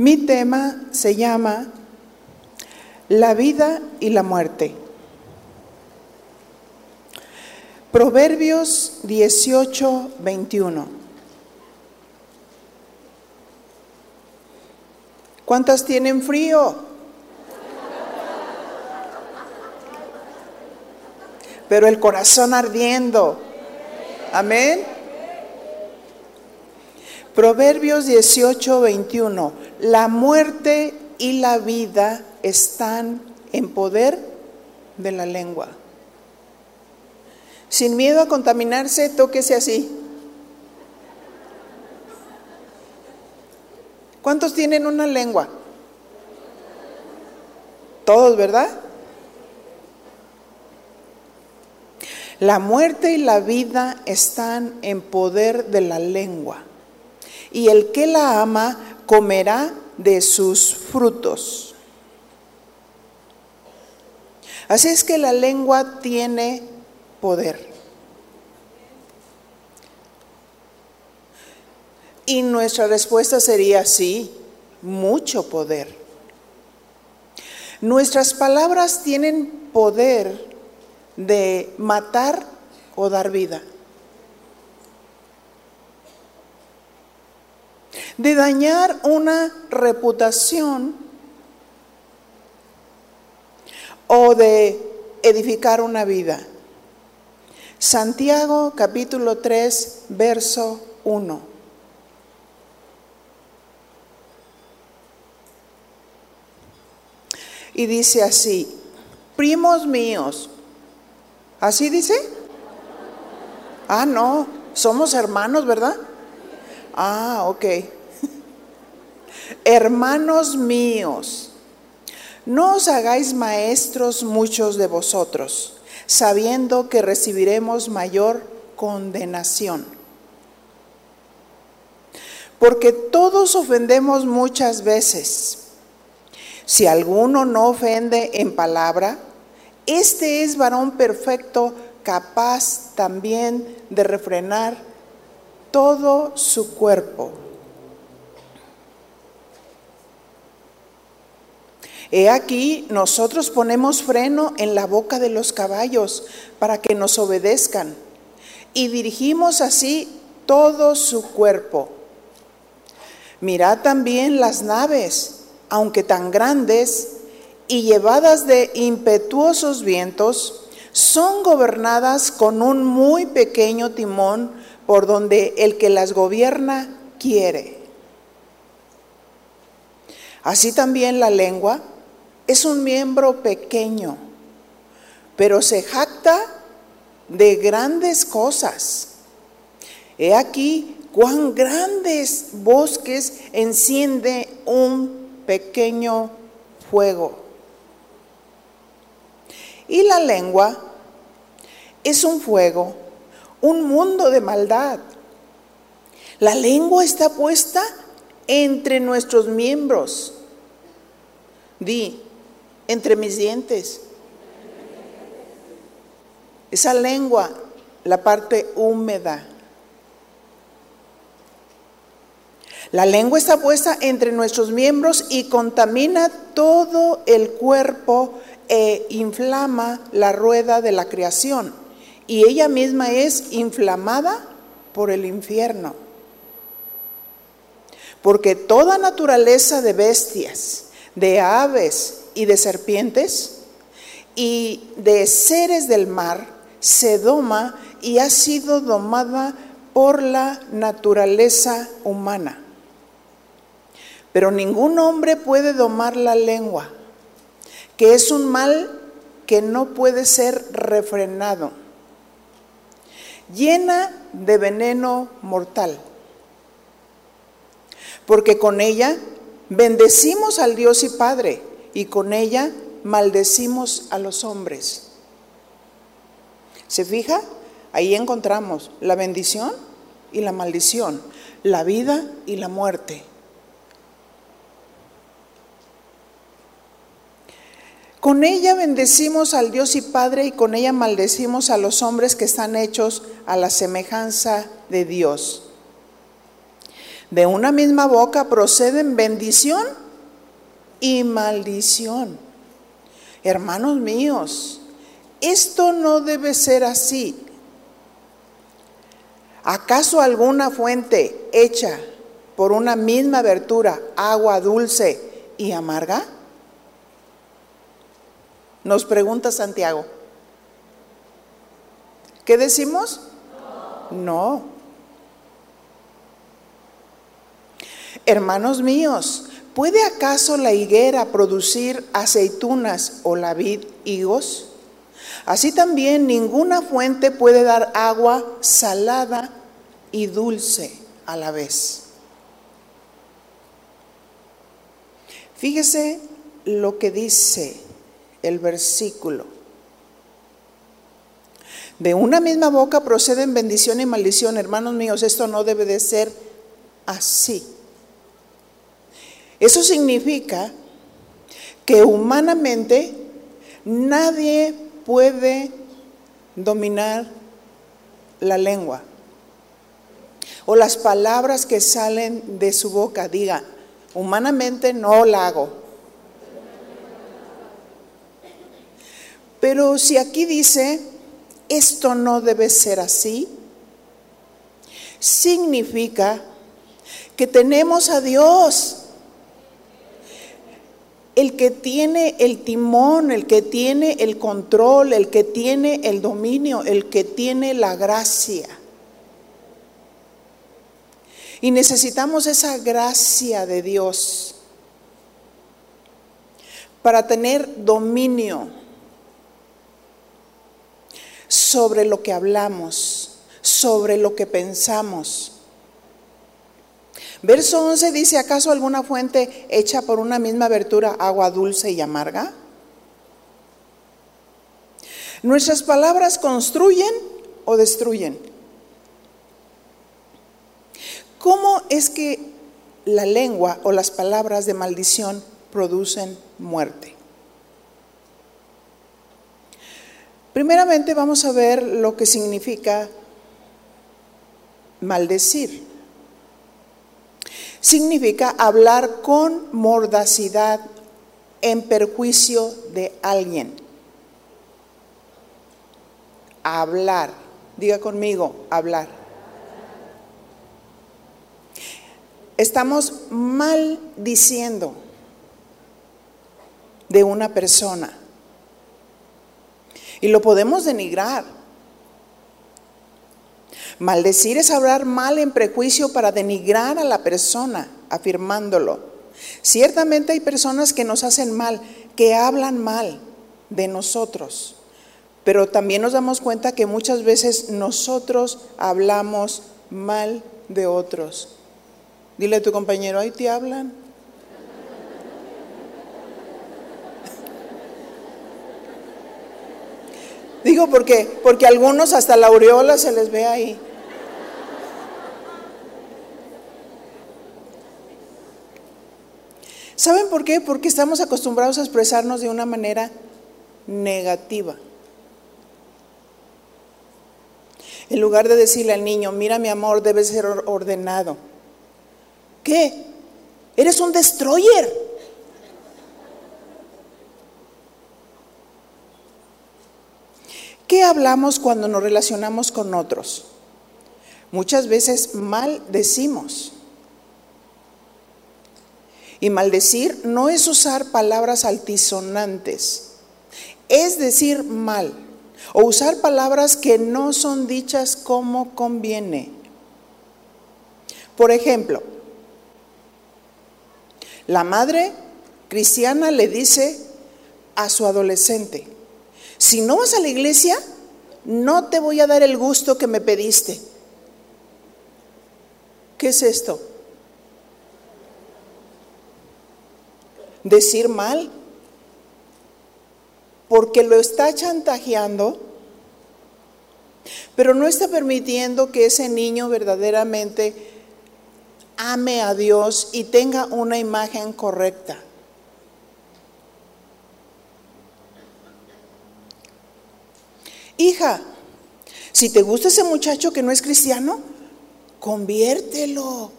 Mi tema se llama La vida y la muerte. Proverbios 18, 21. ¿Cuántas tienen frío? Pero el corazón ardiendo. Amén. Proverbios 18, 21. La muerte y la vida están en poder de la lengua. Sin miedo a contaminarse, tóquese así. ¿Cuántos tienen una lengua? Todos, ¿verdad? La muerte y la vida están en poder de la lengua, y el que la ama comerá de sus frutos. Así es que la lengua tiene poder. Y nuestra respuesta sería sí, mucho poder. Nuestras palabras tienen poder de matar o dar vida. De dañar una reputación o de edificar una vida. Santiago capítulo 3, verso 1. Y dice así, primos míos, ¿así dice? Ah, no, somos hermanos, ¿verdad? Ah, ok. Hermanos míos, no os hagáis maestros muchos de vosotros sabiendo que recibiremos mayor condenación. Porque todos ofendemos muchas veces. Si alguno no ofende en palabra, este es varón perfecto, capaz también de refrenar todo su cuerpo. He aquí, nosotros ponemos freno en la boca de los caballos para que nos obedezcan y dirigimos así todo su cuerpo. Mirad también las naves, aunque tan grandes y llevadas de impetuosos vientos, son gobernadas con un muy pequeño timón por donde el que las gobierna quiere. Así también la lengua es un miembro pequeño, pero se jacta de grandes cosas. He aquí cuán grandes bosques enciende un pequeño fuego. Y la lengua es un fuego, un mundo de maldad. La lengua está puesta entre nuestros miembros. Di, entre mis dientes. Esa lengua, la parte húmeda. La lengua está puesta entre nuestros miembros y contamina todo el cuerpo e inflama la rueda de la creación. Y ella misma es inflamada por el infierno. Porque toda naturaleza de bestias, de aves, y de serpientes y de seres del mar se doma y ha sido domada por la naturaleza humana. Pero ningún hombre puede domar la lengua, que es un mal que no puede ser refrenado, llena de veneno mortal. Porque con ella bendecimos al Dios y Padre y con ella maldecimos a los hombres. ¿Se fija? Ahí encontramos la bendición y la maldición, la vida y la muerte. Con ella bendecimos al Dios y Padre y con ella maldecimos a los hombres que están hechos a la semejanza de Dios. De una misma boca proceden bendición y maldición. Hermanos míos, esto no debe ser así. ¿Acaso alguna fuente hecha por una misma abertura, agua dulce y amarga? Nos pregunta Santiago. ¿Qué decimos? No. Hermanos míos, ¿puede acaso la higuera producir aceitunas o la vid higos? Así también ninguna fuente puede dar agua salada y dulce a la vez. Fíjese lo que dice el versículo. De una misma boca proceden bendición y maldición, hermanos míos, esto no debe de ser así. Eso significa que humanamente nadie puede dominar la lengua o las palabras que salen de su boca. Diga, humanamente no la hago. Pero si aquí dice, esto no debe ser así, significa que tenemos a Dios el que tiene el timón, el que tiene el control, el que tiene el dominio, el que tiene la gracia. Y necesitamos esa gracia de Dios para tener dominio sobre lo que hablamos, sobre lo que pensamos Verso 11 dice, ¿acaso alguna fuente hecha por una misma abertura agua dulce y amarga? ¿Nuestras palabras construyen o destruyen? ¿Cómo es que la lengua o las palabras de maldición producen muerte? Primeramente vamos a ver lo que significa maldecir significa hablar con mordacidad en perjuicio de alguien. Hablar, diga conmigo, hablar. Estamos maldiciendo de una persona y lo podemos denigrar Maldecir es hablar mal en prejuicio para denigrar a la persona, afirmándolo. Ciertamente hay personas que nos hacen mal, que hablan mal de nosotros, pero también nos damos cuenta que muchas veces nosotros hablamos mal de otros. Dile a tu compañero, ahí te hablan. Digo porque porque algunos hasta la aureola se les ve ahí. ¿Saben por qué? Porque estamos acostumbrados a expresarnos de una manera negativa. En lugar de decirle al niño, mira mi amor, debes ser ordenado. ¿Qué? Eres un destroyer. Hablamos cuando nos relacionamos con otros? Muchas veces mal decimos. Y maldecir no es usar palabras altisonantes, es decir mal o usar palabras que no son dichas como conviene. Por ejemplo, la madre cristiana le dice a su adolescente, si no vas a la iglesia, no te voy a dar el gusto que me pediste. ¿Qué es esto? decir mal, porque lo está chantajeando, pero no está permitiendo que ese niño verdaderamente ame a Dios y tenga una imagen correcta. Hija, si te gusta ese muchacho que no es cristiano, conviértelo.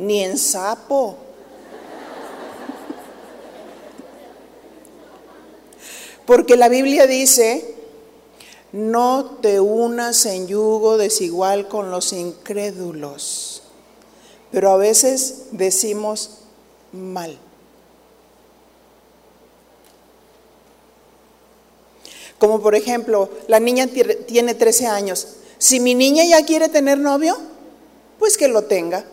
ni en sapo. Porque la Biblia dice, no te unas en yugo desigual con los incrédulos. Pero a veces decimos mal. Como por ejemplo, la niña tiene 13 años. Si mi niña ya quiere tener novio, pues que lo tenga.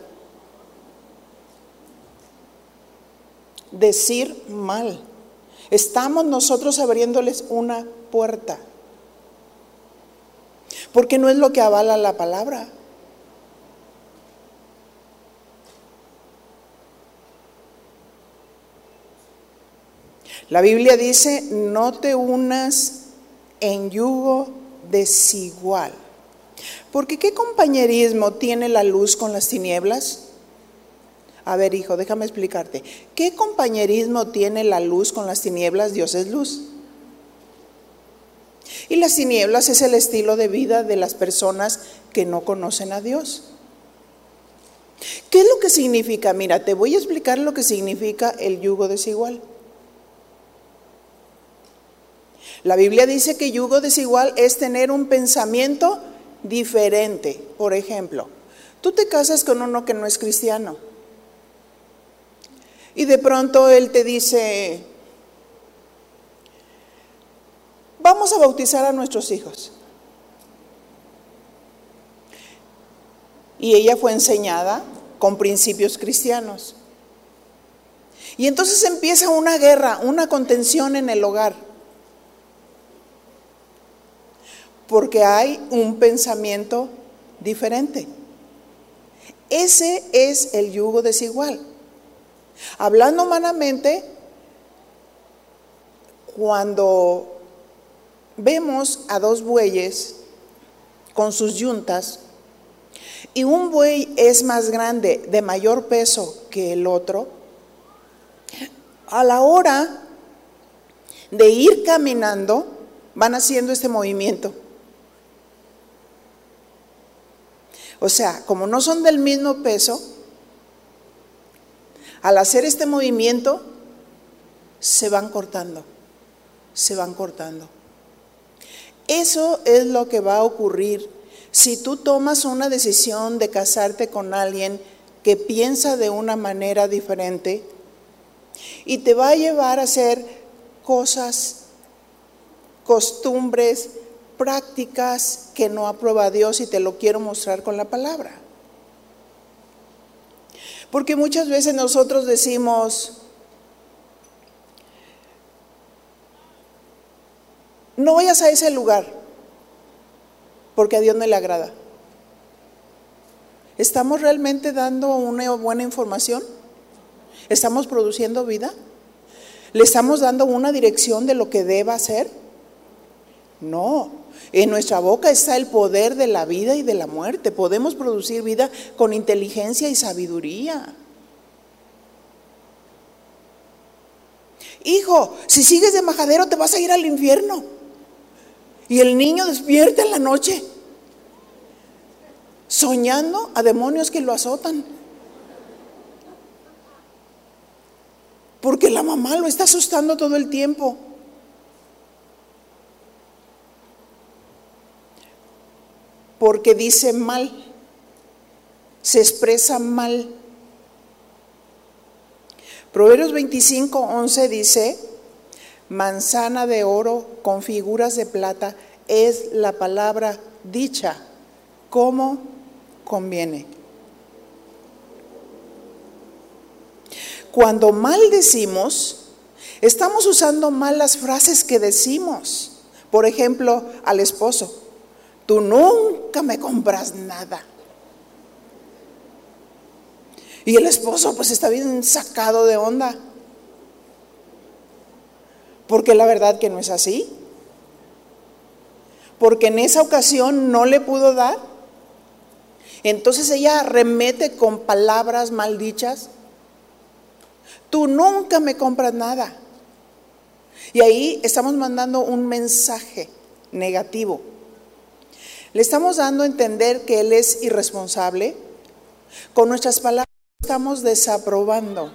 Decir mal. Estamos nosotros abriéndoles una puerta. Porque no es lo que avala la palabra. La Biblia dice, no te unas en yugo desigual. Porque ¿qué compañerismo tiene la luz con las tinieblas? A ver, hijo, déjame explicarte. ¿Qué compañerismo tiene la luz con las tinieblas? Dios es luz. Y las tinieblas es el estilo de vida de las personas que no conocen a Dios. ¿Qué es lo que significa? Mira, te voy a explicar lo que significa el yugo desigual. La Biblia dice que yugo desigual es tener un pensamiento diferente. Por ejemplo, tú te casas con uno que no es cristiano y de pronto él te dice, vamos a bautizar a nuestros hijos. Y ella fue enseñada con principios cristianos. Y entonces empieza una guerra, una contención en el hogar. Porque hay un pensamiento diferente. Ese es el yugo desigual. Hablando humanamente, cuando vemos a dos bueyes con sus yuntas y un buey es más grande, de mayor peso que el otro, a la hora de ir caminando van haciendo este movimiento. O sea, como no son del mismo peso, al hacer este movimiento, se van cortando, se van cortando. Eso es lo que va a ocurrir si tú tomas una decisión de casarte con alguien que piensa de una manera diferente y te va a llevar a hacer cosas, costumbres, prácticas que no aprueba Dios y te lo quiero mostrar con la palabra. Porque muchas veces nosotros decimos, no vayas a ese lugar, porque a Dios no le agrada. ¿Estamos realmente dando una buena información? ¿Estamos produciendo vida? ¿Le estamos dando una dirección de lo que deba hacer? No, en nuestra boca está el poder de la vida y de la muerte. Podemos producir vida con inteligencia y sabiduría. Hijo, si sigues de majadero te vas a ir al infierno. Y el niño despierta en la noche, soñando a demonios que lo azotan. Porque la mamá lo está asustando todo el tiempo. Porque dice mal, se expresa mal. Proverbios 25, 11 dice, manzana de oro con figuras de plata es la palabra dicha, como conviene. Cuando mal decimos, estamos usando mal las frases que decimos. Por ejemplo, al esposo, tú nunca me compras nada. Y el esposo pues está bien sacado de onda. Porque la verdad que no es así. Porque en esa ocasión no le pudo dar. Entonces ella remete con palabras maldichas. Tú nunca me compras nada. Y ahí estamos mandando un mensaje negativo. Le estamos dando a entender que Él es irresponsable con nuestras palabras. estamos desaprobando.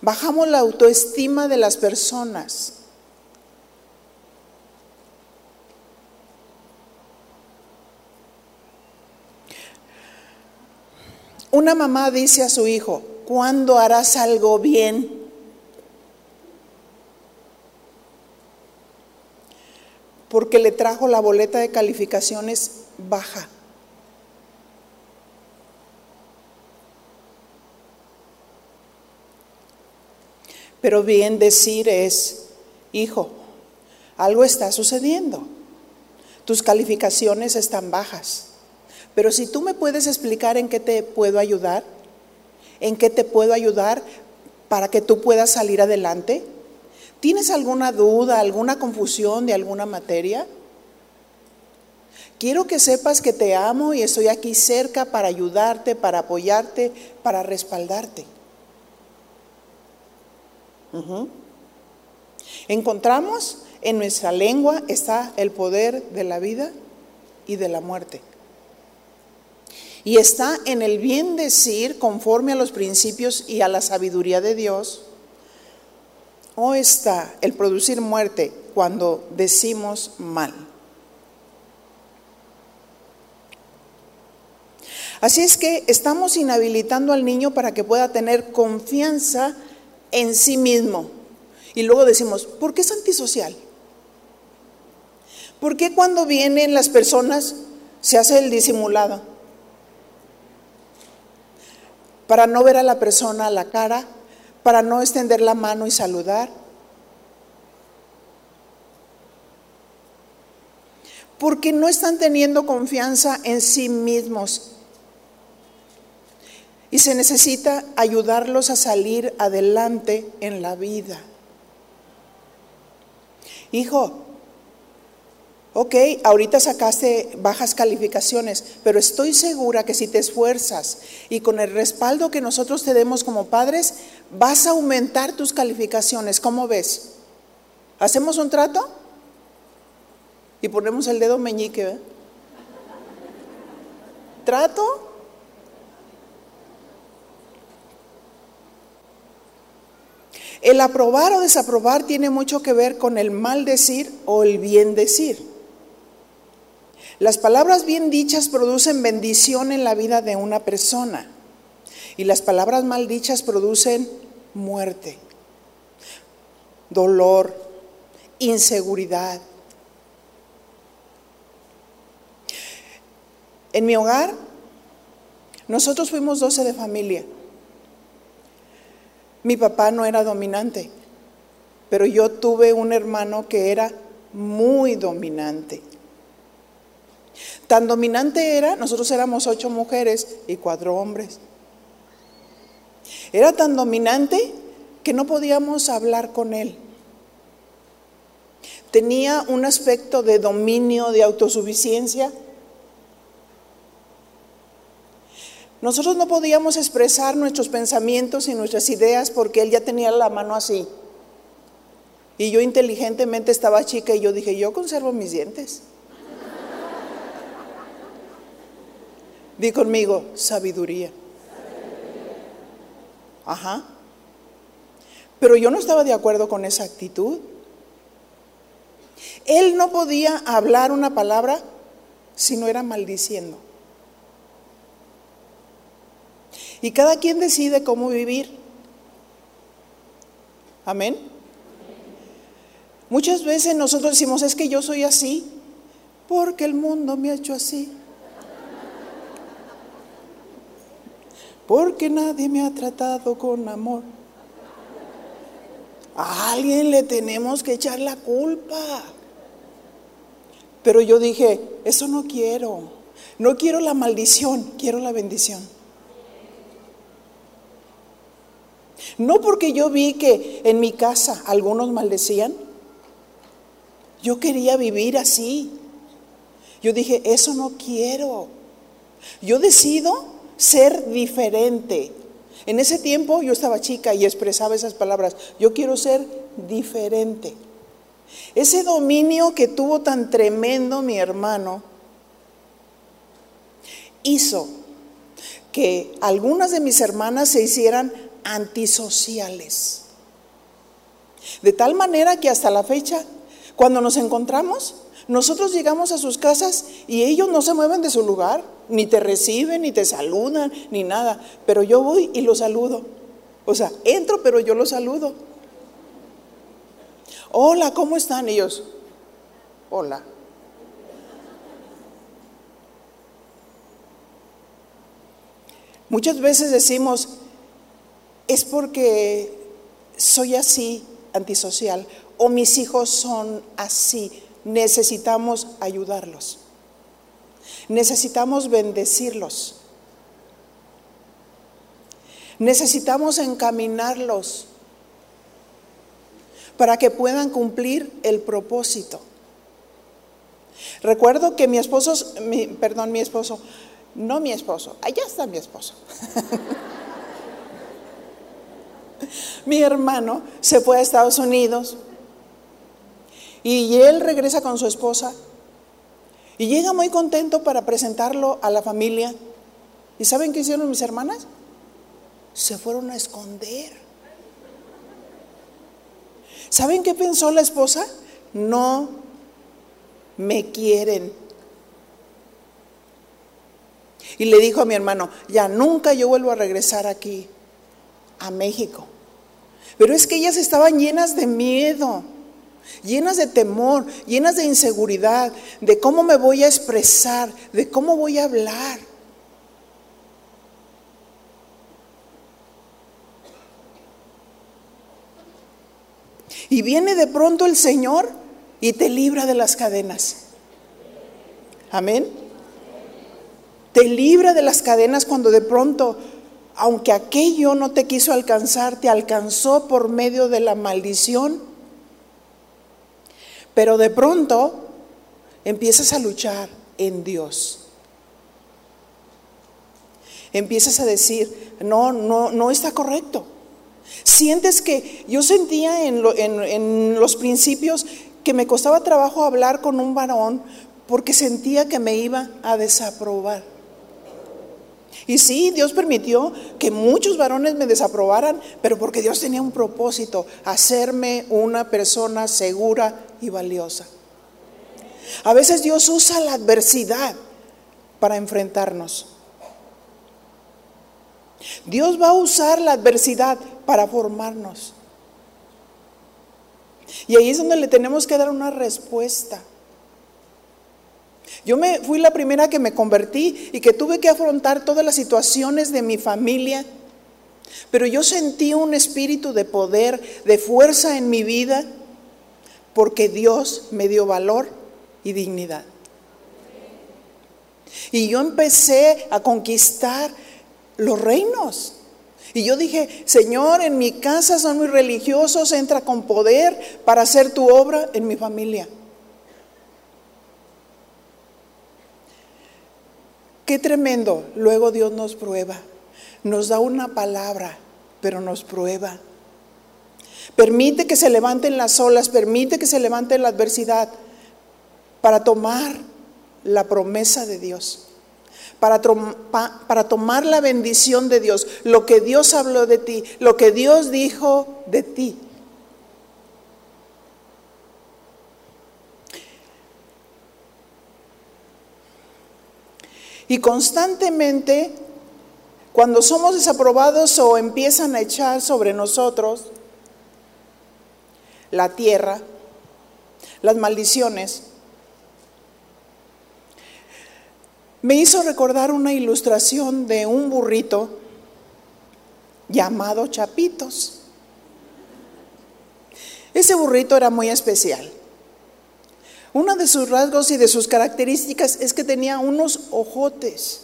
Bajamos la autoestima de las personas. Una mamá dice a su hijo, ¿cuándo harás algo bien? Porque le trajo la boleta de calificaciones baja. Pero bien decir es, hijo, algo está sucediendo. Tus calificaciones están bajas. Pero si tú me puedes explicar en qué te puedo ayudar, en qué te puedo ayudar para que tú puedas salir adelante. ¿Tienes alguna duda, alguna confusión de alguna materia? Quiero que sepas que te amo y estoy aquí cerca para ayudarte, para apoyarte, para respaldarte. Encontramos en nuestra lengua está el poder de la vida y de la muerte y está en el bien decir conforme a los principios y a la sabiduría de Dios, o está el producir muerte cuando decimos mal. Así es que estamos inhabilitando al niño para que pueda tener confianza en sí mismo. Y luego decimos, ¿por qué es antisocial? ¿Por qué cuando vienen las personas se hace el disimulado? para no ver a la persona la cara, para no extender la mano y saludar. Porque no están teniendo confianza en sí mismos. Y se necesita ayudarlos a salir adelante en la vida. Hijo, Ok, ahorita sacaste bajas calificaciones, pero estoy segura que si te esfuerzas y con el respaldo que nosotros te demos como padres, vas a aumentar tus calificaciones. ¿Cómo ves? ¿Hacemos un trato? Y ponemos el dedo meñique. ¿eh? ¿Trato? El aprobar o desaprobar tiene mucho que ver con el mal decir o el bien decir. Las palabras bien dichas producen bendición en la vida de una persona y las palabras mal dichas producen muerte, dolor, inseguridad. En mi hogar, nosotros fuimos 12 de familia. Mi papá no era dominante, pero yo tuve un hermano que era muy dominante. Tan dominante era, nosotros éramos ocho mujeres y cuatro hombres. Era tan dominante que no podíamos hablar con él. Tenía un aspecto de dominio, de autosuficiencia. Nosotros no podíamos expresar nuestros pensamientos y nuestras ideas porque él ya tenía la mano así. Y yo inteligentemente estaba chica y yo dije, yo conservo mis dientes. Di conmigo, sabiduría. Ajá. Pero yo no estaba de acuerdo con esa actitud. Él no podía hablar una palabra si no era maldiciendo. Y cada quien decide cómo vivir. Amén. Muchas veces nosotros decimos, es que yo soy así, porque el mundo me ha hecho así. Porque nadie me ha tratado con amor. A alguien le tenemos que echar la culpa. Pero yo dije, eso no quiero. No quiero la maldición, quiero la bendición. No porque yo vi que en mi casa algunos maldecían. Yo quería vivir así. Yo dije, eso no quiero. Yo decido ser diferente. En ese tiempo yo estaba chica y expresaba esas palabras, yo quiero ser diferente. Ese dominio que tuvo tan tremendo mi hermano hizo que algunas de mis hermanas se hicieran antisociales. De tal manera que hasta la fecha, cuando nos encontramos, nosotros llegamos a sus casas y ellos no se mueven de su lugar, ni te reciben, ni te saludan, ni nada. Pero yo voy y los saludo. O sea, entro, pero yo los saludo. Hola, ¿cómo están ellos? Hola. Muchas veces decimos, es porque soy así, antisocial, o mis hijos son así, necesitamos ayudarlos. Necesitamos bendecirlos. Necesitamos encaminarlos para que puedan cumplir el propósito. Recuerdo que mi esposo, perdón, mi esposo, no mi esposo, allá está mi esposo. mi hermano se fue a Estados Unidos y él regresa con su esposa y llega muy contento para presentarlo a la familia. ¿Y saben qué hicieron mis hermanas? Se fueron a esconder. ¿Saben qué pensó la esposa? No me quieren. Y le dijo a mi hermano, ya nunca yo vuelvo a regresar aquí, a México. Pero es que ellas estaban llenas de miedo, llenas de temor, llenas de inseguridad, de cómo me voy a expresar, de cómo voy a hablar. Y viene de pronto el Señor y te libra de las cadenas. Amén. Te libra de las cadenas cuando de pronto, aunque aquello no te quiso alcanzar, te alcanzó por medio de la maldición. Pero de pronto empiezas a luchar en Dios. Empiezas a decir, no, no, no está correcto. Sientes que yo sentía en, los principios que me costaba trabajo hablar con un varón porque sentía que me iba a desaprobar. Y sí, Dios permitió que muchos varones me desaprobaran, pero porque Dios tenía un propósito, hacerme una persona segura y valiosa. A veces Dios usa la adversidad para enfrentarnos. Dios va a usar la adversidad para formarnos. Y ahí es donde le tenemos que dar una respuesta. Yo me fui la primera que me convertí y que tuve que afrontar todas las situaciones de mi familia, pero yo sentí un espíritu de poder, de fuerza en mi vida, porque Dios me dio valor y dignidad. Y yo empecé a conquistar los reinos. Y yo dije, Señor, en mi casa son muy religiosos, entra con poder para hacer tu obra en mi familia. Qué tremendo. Luego Dios nos prueba. Nos da una palabra, pero nos prueba. Permite que se levanten las olas, permite que se levante la adversidad para tomar la promesa de Dios, para, para, tomar la bendición de Dios, lo que Dios habló de ti, lo que Dios dijo de ti. Y constantemente, cuando somos desaprobados o empiezan a echar sobre nosotros la tierra, las maldiciones, me hizo recordar una ilustración de un burrito llamado Chapitos. Ese burrito era muy especial. Uno de sus rasgos y de sus características es que tenía unos ojotes.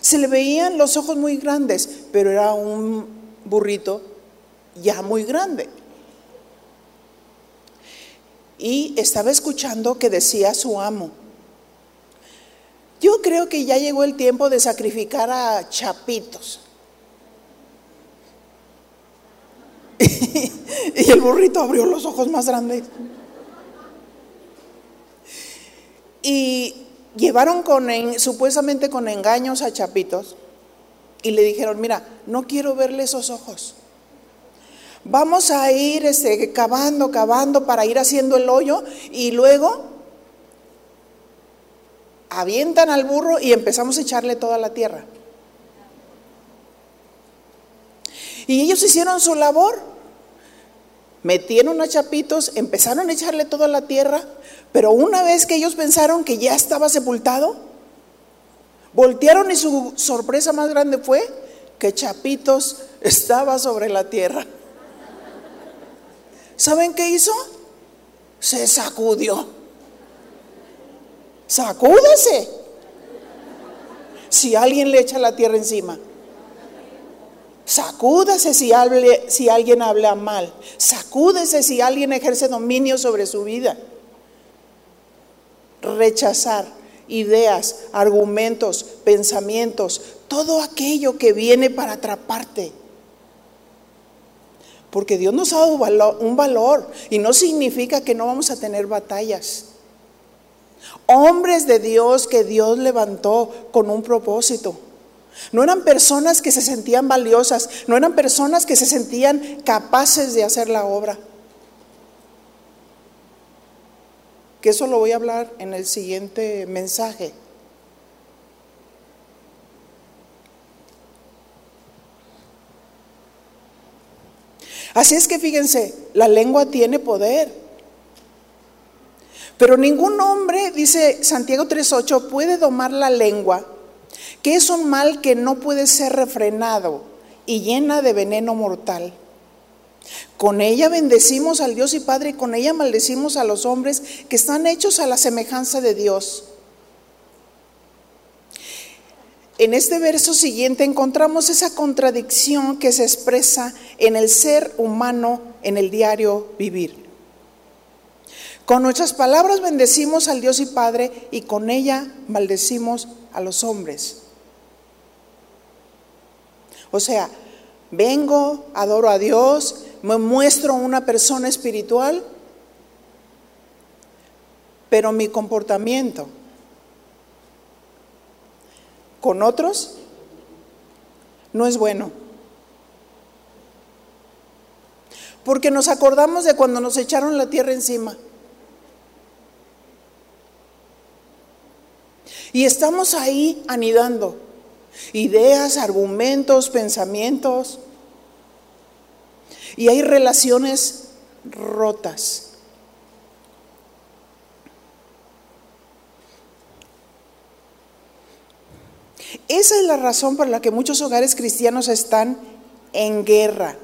Se le veían los ojos muy grandes, pero era un burrito ya muy grande. Y estaba escuchando que decía su amo, yo creo que ya llegó el tiempo de sacrificar a chapitos. y el burrito abrió los ojos más grandes. Y llevaron con, supuestamente con engaños a Chapitos Y le dijeron, mira, no quiero verle esos ojos. Vamos a ir este, cavando, cavando para ir haciendo el hoyo y luego avientan al burro y empezamos a echarle toda la tierra. Y ellos hicieron su labor. Metieron a chapitos, empezaron a echarle toda la tierra, pero una vez que ellos pensaron que ya estaba sepultado, voltearon y su sorpresa más grande fue que Chapitos estaba sobre la tierra. ¿Saben qué hizo? Se sacudió. Sacúdese. Si alguien le echa la tierra encima. Sacúdase si, si alguien habla mal. Sacúdese si alguien ejerce dominio sobre su vida. Rechazar ideas, argumentos, pensamientos, todo aquello que viene para atraparte. Porque Dios nos ha dado un valor y no significa que no vamos a tener batallas. Hombres de Dios que Dios levantó con un propósito. No eran personas que se sentían valiosas, no eran personas que se sentían capaces de hacer la obra. Que eso lo voy a hablar en el siguiente mensaje. Así es que fíjense, la lengua tiene poder. Pero ningún hombre, dice Santiago 3.8, puede domar la lengua, que es un mal que no puede ser refrenado y llena de veneno mortal. Con ella bendecimos al Dios y Padre y con ella maldecimos a los hombres que están hechos a la semejanza de Dios. En este verso siguiente encontramos esa contradicción que se expresa en el ser humano en el diario vivir. Con nuestras palabras bendecimos al Dios y Padre y con ella maldecimos a los hombres. O sea, vengo, adoro a Dios, me muestro una persona espiritual, pero mi comportamiento con otros no es bueno. Porque nos acordamos de cuando nos echaron la tierra encima. Y estamos ahí anidando ideas, argumentos, pensamientos. Y hay relaciones rotas. Esa es la razón por la que muchos hogares cristianos están en guerra.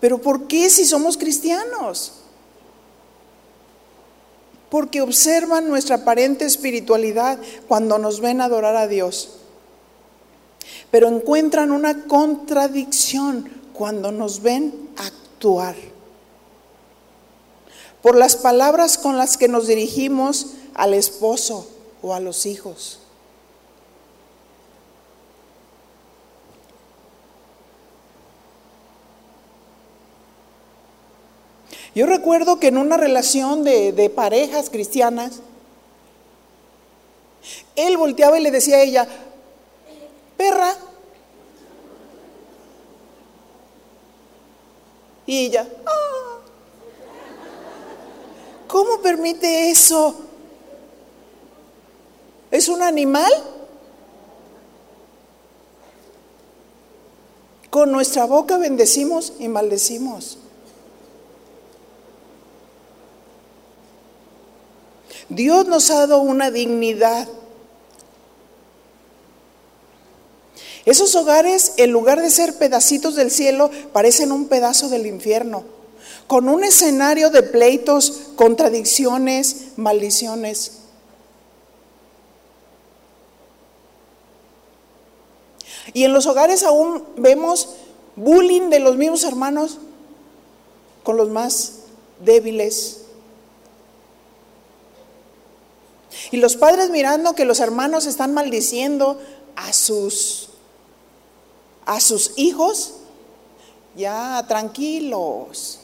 Pero ¿por qué si somos cristianos? Porque observan nuestra aparente espiritualidad cuando nos ven adorar a Dios. Pero encuentran una contradicción cuando nos ven actuar. Por las palabras con las que nos dirigimos al esposo o a los hijos. Yo recuerdo que en una relación de, parejas cristianas, él volteaba y le decía a ella, perra. Y ella, ah, ¿cómo permite eso? ¿Es un animal? Con nuestra boca bendecimos y maldecimos. Dios nos ha dado una dignidad. Esos hogares, en lugar de ser pedacitos del cielo, parecen un pedazo del infierno, con un escenario de pleitos, contradicciones, maldiciones. Y en los hogares aún vemos bullying de los mismos hermanos con los más débiles. Y los padres mirando que los hermanos están maldiciendo a sus a sus hijos, ya tranquilos.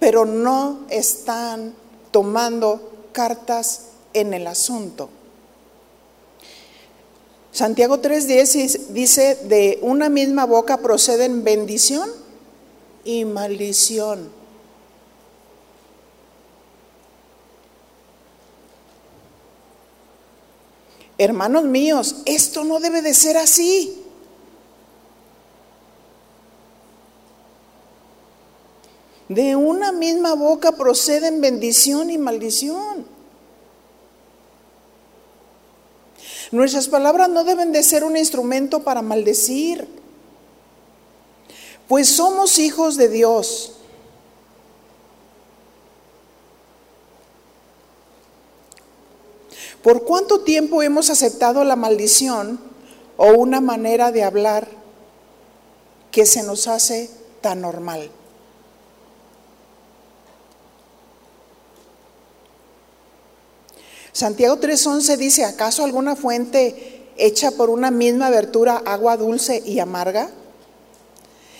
Pero no están tomando cartas en el asunto. Santiago 3:10 dice, de una misma boca proceden bendición y maldición. Hermanos míos, esto no debe de ser así. De una misma boca proceden bendición y maldición. Nuestras palabras no deben de ser un instrumento para maldecir, pues somos hijos de Dios. ¿Por cuánto tiempo hemos aceptado la maldición o una manera de hablar que se nos hace tan normal? Santiago 3:11 dice, ¿acaso alguna fuente hecha por una misma abertura agua dulce y amarga?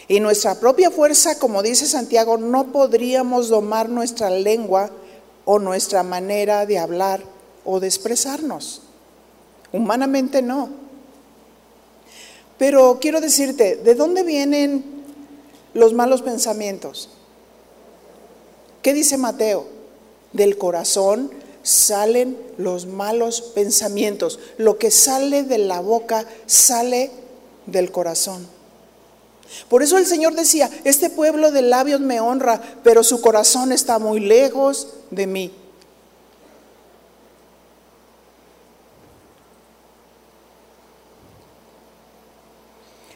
Y nuestra propia fuerza, como dice Santiago, no podríamos domar nuestra lengua o nuestra manera de hablar o de expresarnos. Humanamente no. Pero quiero decirte, ¿de dónde vienen los malos pensamientos? ¿Qué dice Mateo? Del corazón salen los malos pensamientos. Lo que sale de la boca sale del corazón. Por eso el Señor decía, este pueblo de labios me honra, pero su corazón está muy lejos de mí.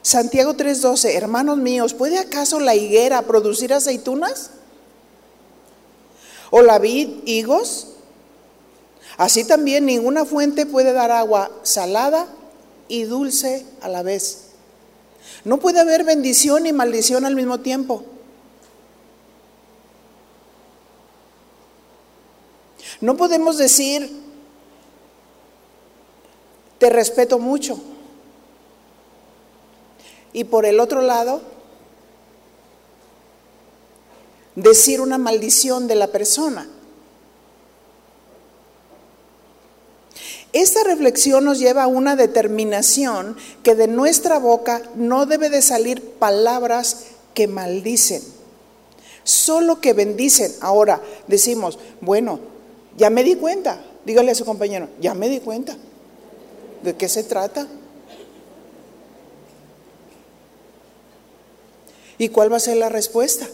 Santiago 3:12, hermanos míos, ¿puede acaso la higuera producir aceitunas? ¿O la vid higos? Así también ninguna fuente puede dar agua salada y dulce a la vez. No puede haber bendición y maldición al mismo tiempo. No podemos decir, te respeto mucho. Y por el otro lado, decir una maldición de la persona. Esta reflexión nos lleva a una determinación que de nuestra boca no debe de salir palabras que maldicen, solo que bendicen. Ahora decimos, bueno, ya me di cuenta, dígale a su compañero, ya me di cuenta. ¿De qué se trata? ¿Y cuál va a ser la respuesta?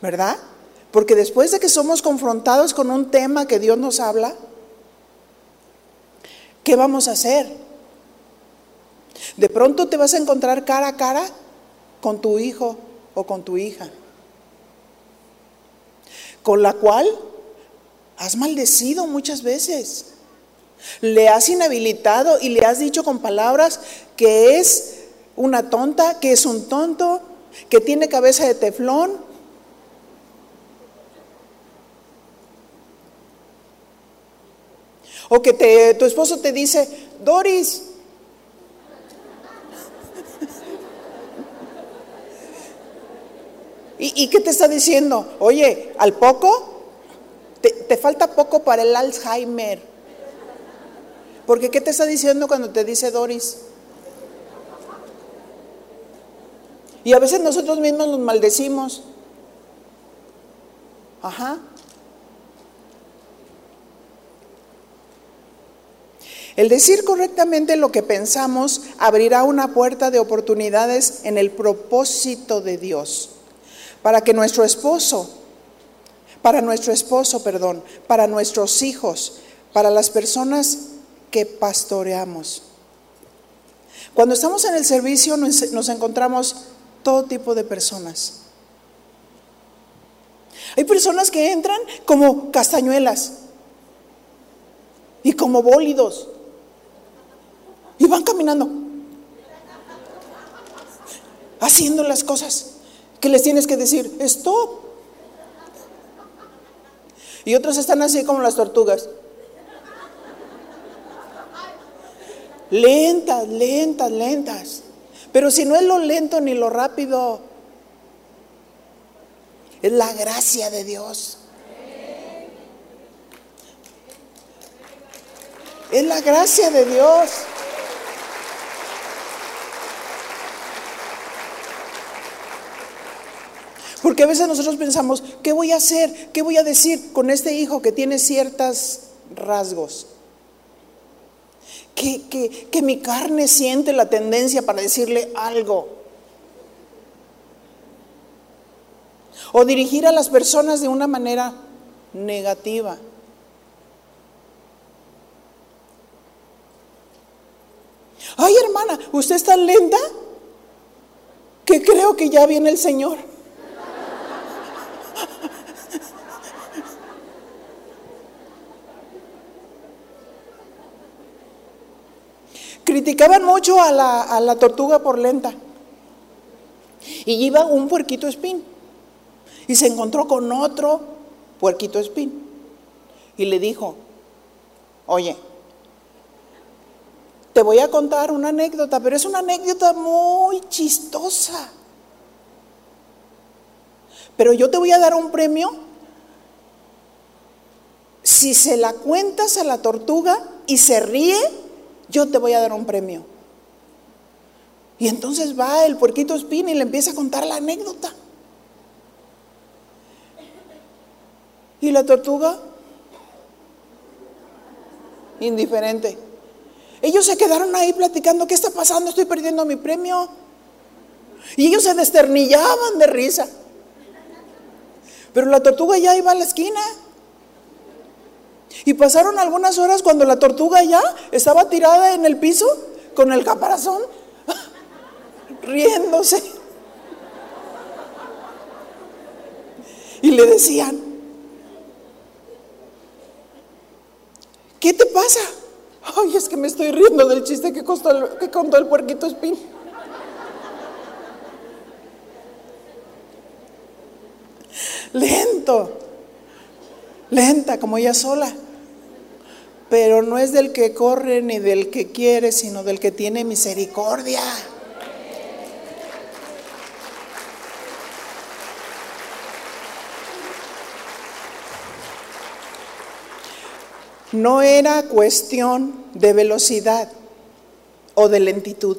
¿Verdad? Porque después de que somos confrontados con un tema que Dios nos habla, ¿qué vamos a hacer? De pronto te vas a encontrar cara a cara con tu hijo o con tu hija, con la cual has maldecido muchas veces. Le has inhabilitado y le has dicho con palabras que es una tonta, que es un tonto, que tiene cabeza de teflón. O que te, tu esposo te dice, Doris, ¿Y, qué te está diciendo? Oye, al poco, te, te, falta poco para el Alzheimer. Porque ¿qué te está diciendo cuando te dice Doris? Y a veces nosotros mismos nos maldecimos. Ajá. El decir correctamente lo que pensamos abrirá una puerta de oportunidades en el propósito de Dios para que nuestro esposo, para nuestro esposo, perdón, para nuestros hijos, para las personas que pastoreamos. Cuando estamos en el servicio nos, nos encontramos todo tipo de personas. Hay personas que entran como castañuelas y como bólidos y van caminando, haciendo las cosas que les tienes que decir, stop. Y otros están así como las tortugas. Lentas, lentas, lentas. Pero si no es lo lento ni lo rápido, es la gracia de Dios. Es la gracia de Dios. Porque a veces nosotros pensamos, ¿qué voy a hacer? ¿Qué voy a decir con este hijo que tiene ciertos rasgos? Que, que, que mi carne siente la tendencia para decirle algo. O dirigir a las personas de una manera negativa. Ay, hermana, ¿usted está lenta? Que creo que ya viene el Señor. Criticaban mucho a la, a la tortuga por lenta. Y iba un puerquito espín. Y se encontró con otro puerquito espín. Y le dijo, oye, te voy a contar una anécdota, pero es una anécdota muy chistosa. Pero yo te voy a dar un premio si se la cuentas a la tortuga y se ríe, yo te voy a dar un premio. Y entonces va el puerquito espín y le empieza a contar la anécdota. Y la tortuga, indiferente. Ellos se quedaron ahí platicando, ¿qué está pasando? Estoy perdiendo mi premio. Y ellos se desternillaban de risa. Pero la tortuga ya iba a la esquina. Y pasaron algunas horas cuando la tortuga ya estaba tirada en el piso con el caparazón, riéndose. Y le decían, ¿qué te pasa? Ay, es que me estoy riendo del chiste que, contó el puerquito espín. Lento, lenta como ella sola. Pero no es del que corre ni del que quiere, sino del que tiene misericordia. No era cuestión de velocidad o de lentitud.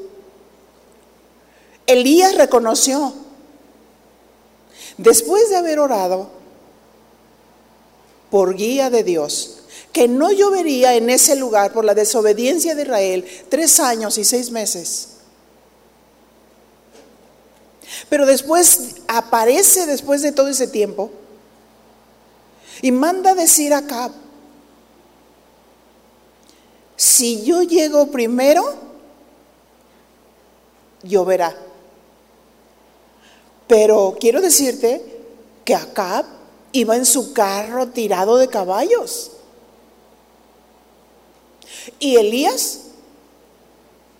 Elías reconoció, después de haber orado por guía de Dios, que no llovería en ese lugar por la desobediencia de Israel tres años y seis meses. Pero después aparece, después de todo ese tiempo, y manda decir a Acab, si yo llego primero, lloverá. Pero quiero decirte que Acab iba en su carro tirado de caballos. Y Elías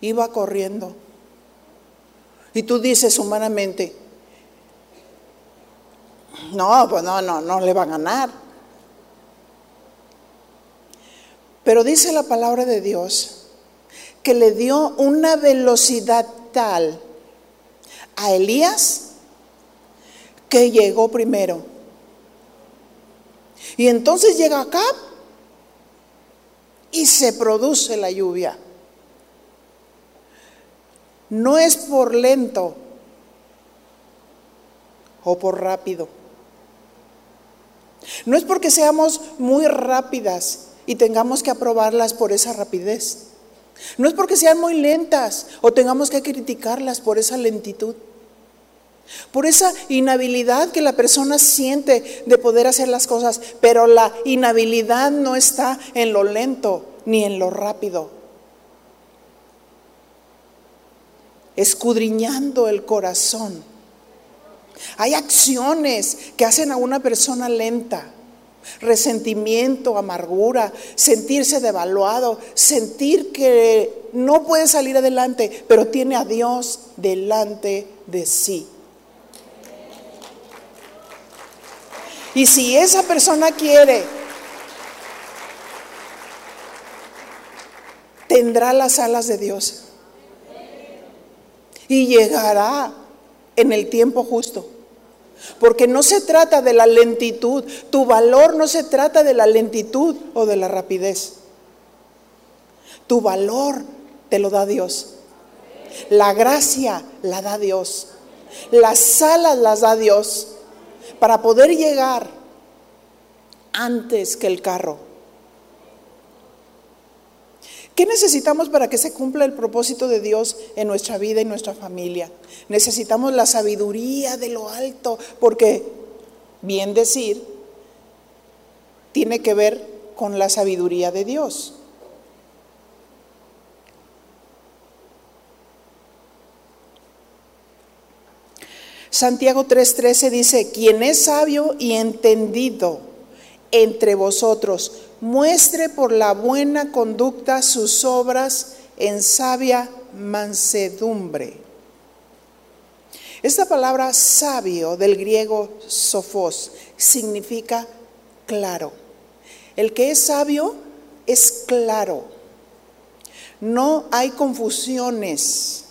iba corriendo. Y tú dices humanamente, no, pues no, no, no le va a ganar. Pero dice la palabra de Dios que le dio una velocidad tal a Elías que llegó primero. Y entonces llega acá y se produce la lluvia. No es por lento o por rápido. No es porque seamos muy rápidas y tengamos que aprobarlas por esa rapidez. No es porque sean muy lentas o tengamos que criticarlas por esa lentitud. Por esa inhabilidad que la persona siente de poder hacer las cosas, pero la inhabilidad no está en lo lento ni en lo rápido. Escudriñando el corazón. Hay acciones que hacen a una persona lenta resentimiento, amargura, sentirse devaluado, sentir que no puede salir adelante, pero tiene a Dios delante de sí. Y si esa persona quiere, tendrá las alas de Dios y llegará en el tiempo justo. Porque no se trata de la lentitud, tu valor no se trata de la lentitud o de la rapidez. Tu valor te lo da Dios. La gracia la da Dios. Las alas las da Dios para poder llegar antes que el carro. ¿Qué necesitamos para que se cumpla el propósito de Dios en nuestra vida y nuestra familia? Necesitamos la sabiduría de lo alto, porque, bien decir, tiene que ver con la sabiduría de Dios. Santiago 3:13 dice, quien es sabio y entendido entre vosotros, muestre por la buena conducta sus obras en sabia mansedumbre. Esta palabra sabio del griego sofos significa claro. El que es sabio es claro. No hay confusiones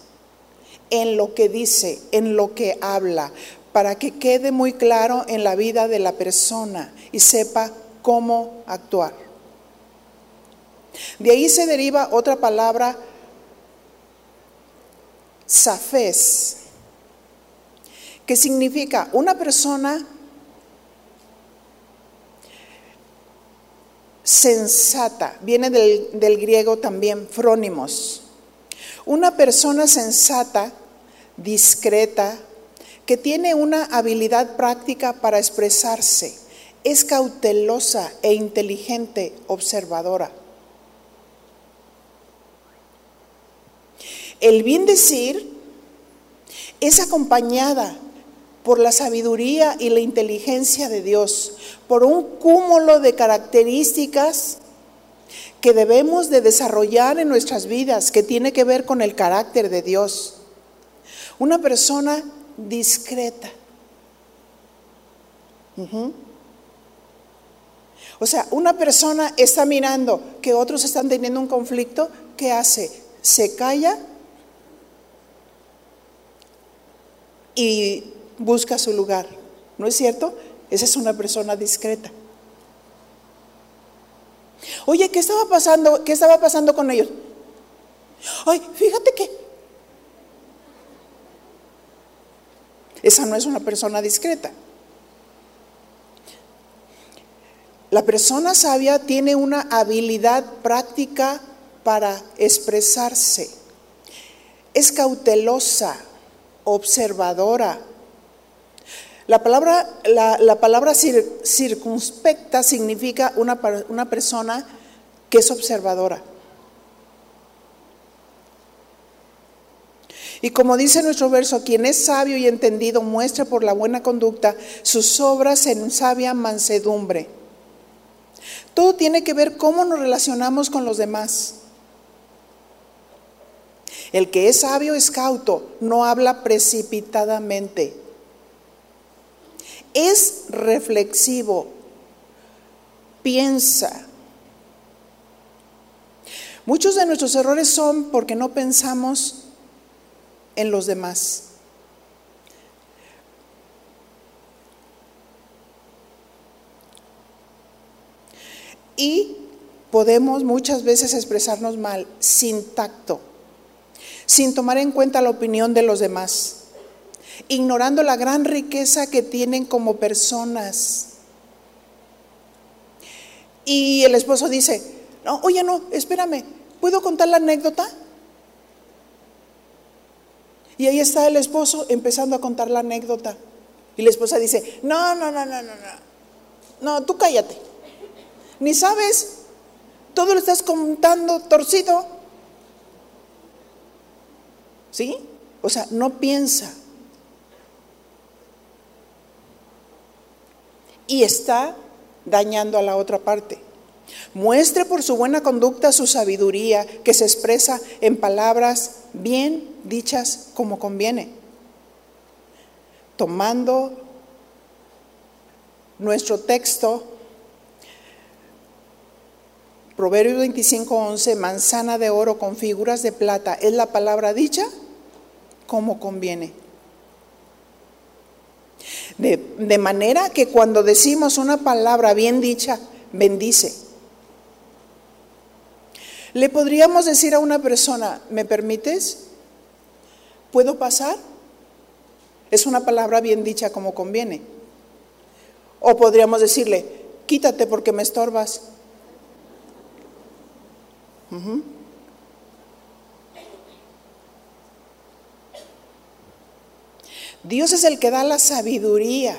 en lo que dice, en lo que habla, para que quede muy claro en la vida de la persona y sepa cómo actuar. De ahí se deriva otra palabra, safés, que significa una persona sensata, viene del, del griego también frónimos una persona sensata, discreta, que tiene una habilidad práctica para expresarse, es cautelosa e inteligente observadora. El bien decir es acompañada por la sabiduría y la inteligencia de Dios, por un cúmulo de características que debemos de desarrollar en nuestras vidas, que tiene que ver con el carácter de Dios. Una persona discreta. O sea, una persona está mirando que otros están teniendo un conflicto, ¿qué hace? Se calla y busca su lugar. ¿No es cierto? Esa es una persona discreta. Oye, ¿qué estaba pasando? ¿Qué estaba pasando con ellos? Ay, fíjate que esa no es una persona discreta. La persona sabia tiene una habilidad práctica para expresarse. Es cautelosa, observadora. La palabra, la, palabra circunspecta significa una, una persona que es observadora. Y como dice nuestro verso, quien es sabio y entendido muestra por la buena conducta sus obras en sabia mansedumbre. Todo tiene que ver cómo nos relacionamos con los demás. El que es sabio es cauto, no habla precipitadamente. Es reflexivo, piensa, Muchos de nuestros errores son porque no pensamos en los demás. Y podemos muchas veces expresarnos mal, sin tacto, sin tomar en cuenta la opinión de los demás, ignorando la gran riqueza que tienen como personas. Y el esposo dice, no, oye, no, espérame, ¿Puedo contar la anécdota? Y ahí está el esposo empezando a contar la anécdota. Y la esposa dice, no, no, no, no, no, no. No, tú cállate. Ni sabes, todo lo estás contando torcido. ¿Sí? O sea, no piensa. Y está dañando a la otra parte. Muestre por su buena conducta su sabiduría que se expresa en palabras bien dichas como conviene. Tomando nuestro texto, Proverbios 25:11, manzana de oro con figuras de plata, es la palabra dicha como conviene. De, de manera que cuando decimos una palabra bien dicha, bendice Le podríamos decir a una persona, ¿me permites? ¿Puedo pasar? Es una palabra bien dicha como conviene. O podríamos decirle, quítate porque me estorbas. Dios es el que da la sabiduría.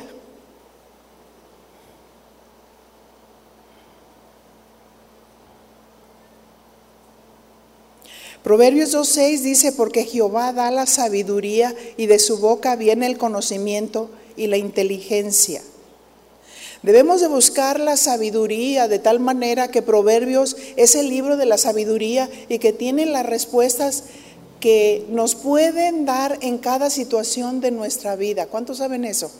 Proverbios 2.6 dice, porque Jehová da la sabiduría y de su boca viene el conocimiento y la inteligencia. Debemos de buscar la sabiduría de tal manera que Proverbios es el libro de la sabiduría y que tiene las respuestas que nos pueden dar en cada situación de nuestra vida. ¿Cuántos saben eso?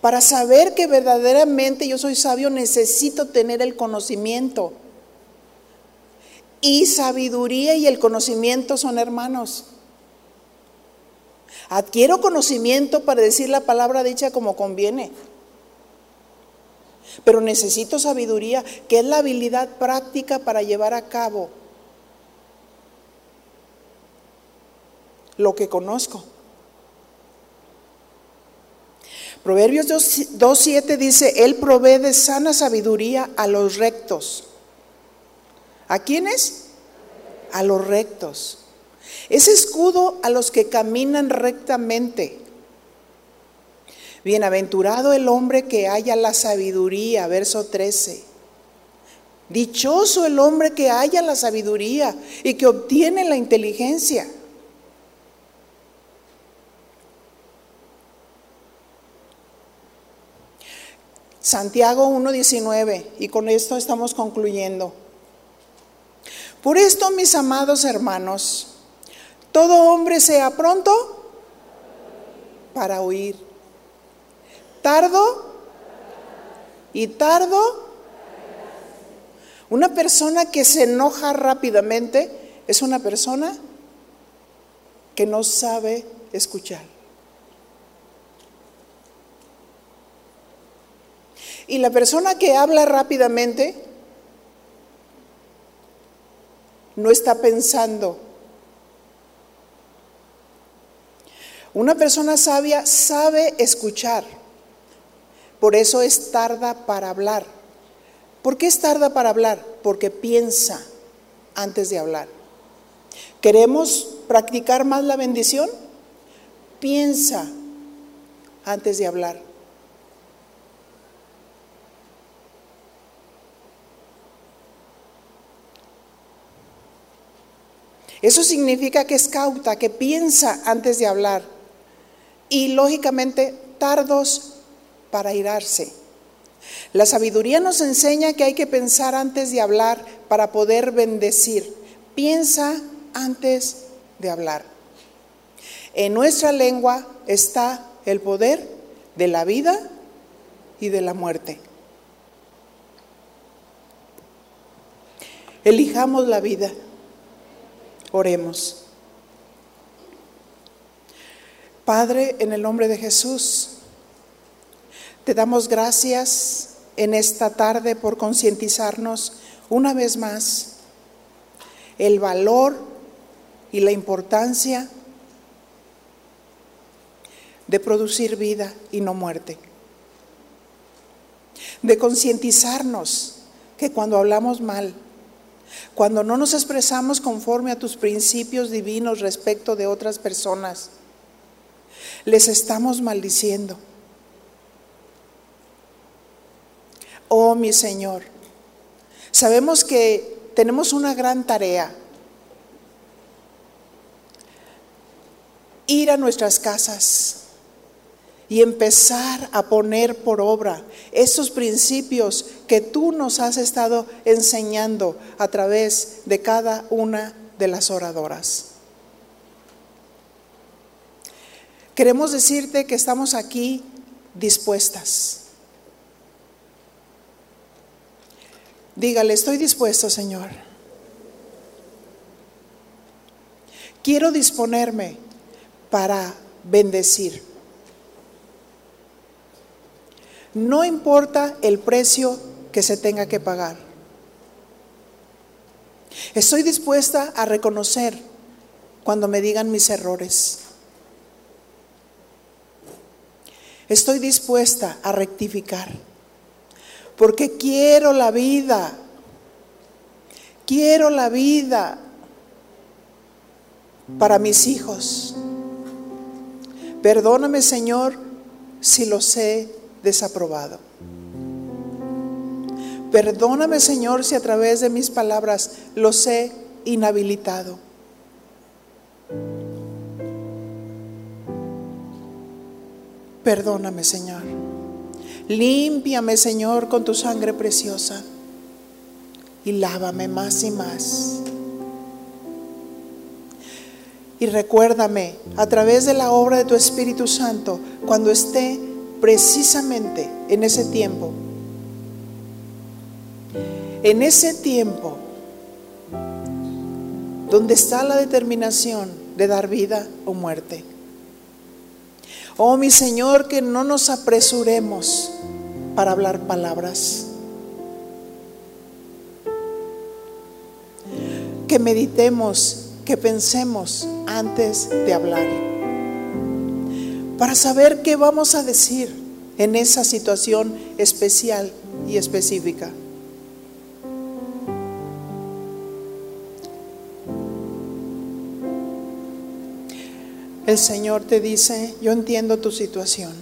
Para saber que verdaderamente yo soy sabio necesito tener el conocimiento. Y sabiduría y el conocimiento son hermanos. Adquiero conocimiento para decir la palabra dicha como conviene. Pero necesito sabiduría, que es la habilidad práctica para llevar a cabo lo que conozco. Proverbios 2.7 dice, Él provee de sana sabiduría a los rectos. ¿A quiénes? A los rectos. Es escudo a los que caminan rectamente. Bienaventurado el hombre que haya la sabiduría, verso 13. Dichoso el hombre que haya la sabiduría y que obtiene la inteligencia. Santiago 1.19, y con esto estamos concluyendo. Por esto, mis amados hermanos, todo hombre sea pronto para oír, tardo y tardo. Una persona que se enoja rápidamente es una persona que no sabe escuchar. Y la persona que habla rápidamente no está pensando. Una persona sabia sabe escuchar, por eso es tarda para hablar. ¿Por qué es tarda para hablar? Porque piensa antes de hablar. ¿Queremos practicar más la bendición? Piensa antes de hablar. Eso significa que es cauta, que piensa antes de hablar y lógicamente tardos para irarse. La sabiduría nos enseña que hay que pensar antes de hablar para poder bendecir. Piensa antes de hablar. En nuestra lengua está el poder de la vida y de la muerte. Elijamos la vida. Oremos. Padre, en el nombre de Jesús, te damos gracias en esta tarde por concientizarnos una vez más el valor y la importancia de producir vida y no muerte. De concientizarnos que cuando hablamos mal, cuando no nos expresamos conforme a tus principios divinos respecto de otras personas, les estamos maldiciendo. Oh mi Señor, sabemos que tenemos una gran tarea. Ir a nuestras casas y empezar a poner por obra esos principios que tú nos has estado enseñando a través de cada una de las oradoras. Queremos decirte que estamos aquí dispuestas. Dígale, estoy dispuesto, Señor. Quiero disponerme para bendecir. No importa el precio que se tenga que pagar. Estoy dispuesta a reconocer cuando me digan mis errores. Estoy dispuesta a rectificar. Porque quiero la vida. Quiero la vida para mis hijos. Perdóname, Señor, si los he desaprobado. Perdóname, Señor, si a través de mis palabras los he inhabilitado. Perdóname, Señor. Límpiame, Señor, con tu sangre preciosa y lávame más y más. Y recuérdame a través de la obra de tu Espíritu Santo cuando esté precisamente en ese tiempo. En ese tiempo donde está la determinación de dar vida o muerte. Oh mi Señor, que no nos apresuremos para hablar palabras. Que meditemos que pensemos antes de hablar, para saber qué vamos a decir en esa situación especial y específica. El Señor te dice, yo entiendo tu situación.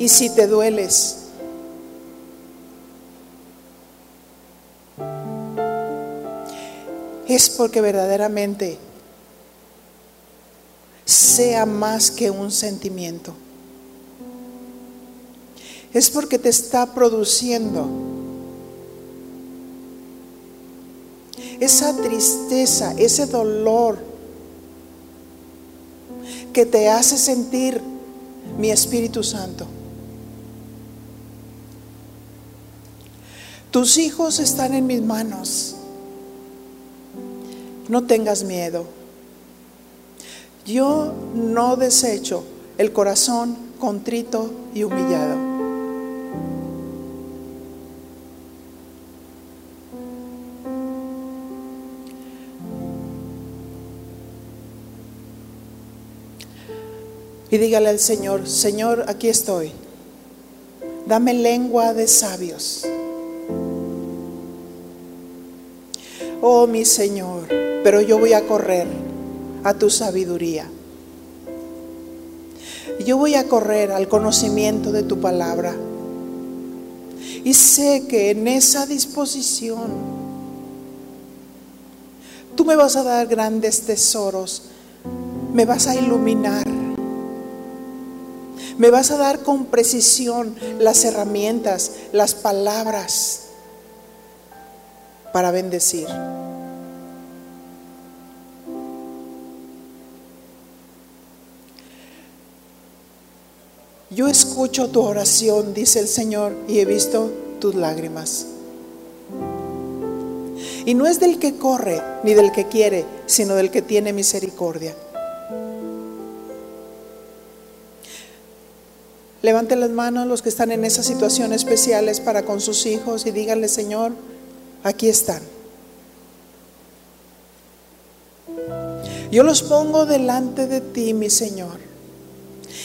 Y si te dueles, es porque verdaderamente sea más que un sentimiento. Es porque te está produciendo esa tristeza, ese dolor que te hace sentir mi Espíritu Santo. Tus hijos están en mis manos. No tengas miedo. Yo no desecho el corazón contrito y humillado. Y dígale al Señor, Señor, aquí estoy. Dame lengua de sabios. Oh mi Señor pero yo voy a correr a tu sabiduría. Yo voy a correr al conocimiento de tu palabra. Y sé que en esa disposición tú me vas a dar grandes tesoros, me vas a iluminar, me vas a dar con precisión las herramientas, las palabras para bendecir. Yo escucho tu oración, dice el Señor, y he visto tus lágrimas. Y no es del que corre ni del que quiere, sino del que tiene misericordia. Levanten las manos los que están en esas situaciones especiales para con sus hijos y díganle, Señor, aquí están. Yo los pongo delante de ti, mi Señor.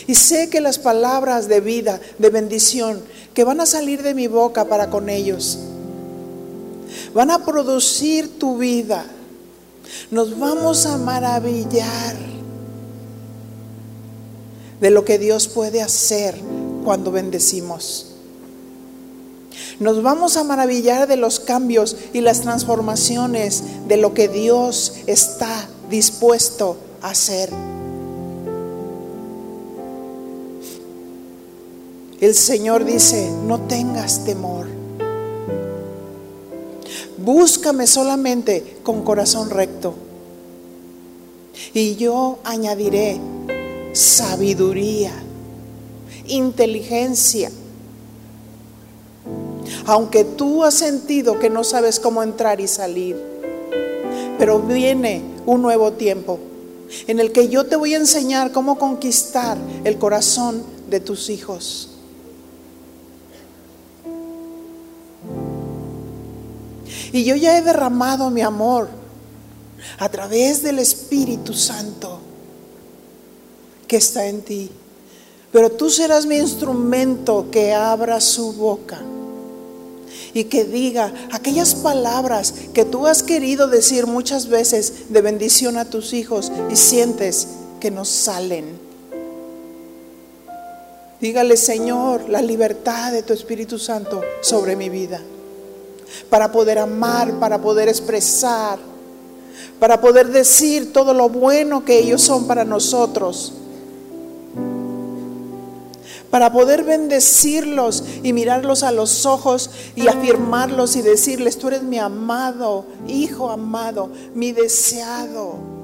Y sé que las palabras de vida, de bendición, que van a salir de mi boca para con ellos, van a producir tu vida. Nos vamos a maravillar de lo que Dios puede hacer cuando bendecimos. Nos vamos a maravillar de los cambios y las transformaciones de lo que Dios está dispuesto a hacer. El Señor dice, no tengas temor. Búscame solamente con corazón recto. Y yo añadiré sabiduría, inteligencia. Aunque tú has sentido que no sabes cómo entrar y salir, pero viene un nuevo tiempo en el que yo te voy a enseñar cómo conquistar el corazón de tus hijos. Y yo ya he derramado mi amor a través del Espíritu Santo que está en ti. Pero tú serás mi instrumento que abra su boca y que diga aquellas palabras que tú has querido decir muchas veces de bendición a tus hijos y sientes que no salen. Dígale, Señor, la libertad de tu Espíritu Santo sobre mi vida, para poder amar, para poder expresar, para poder decir todo lo bueno que ellos son para nosotros para poder bendecirlos y mirarlos a los ojos y afirmarlos y decirles, tú eres mi amado, hijo amado, mi deseado.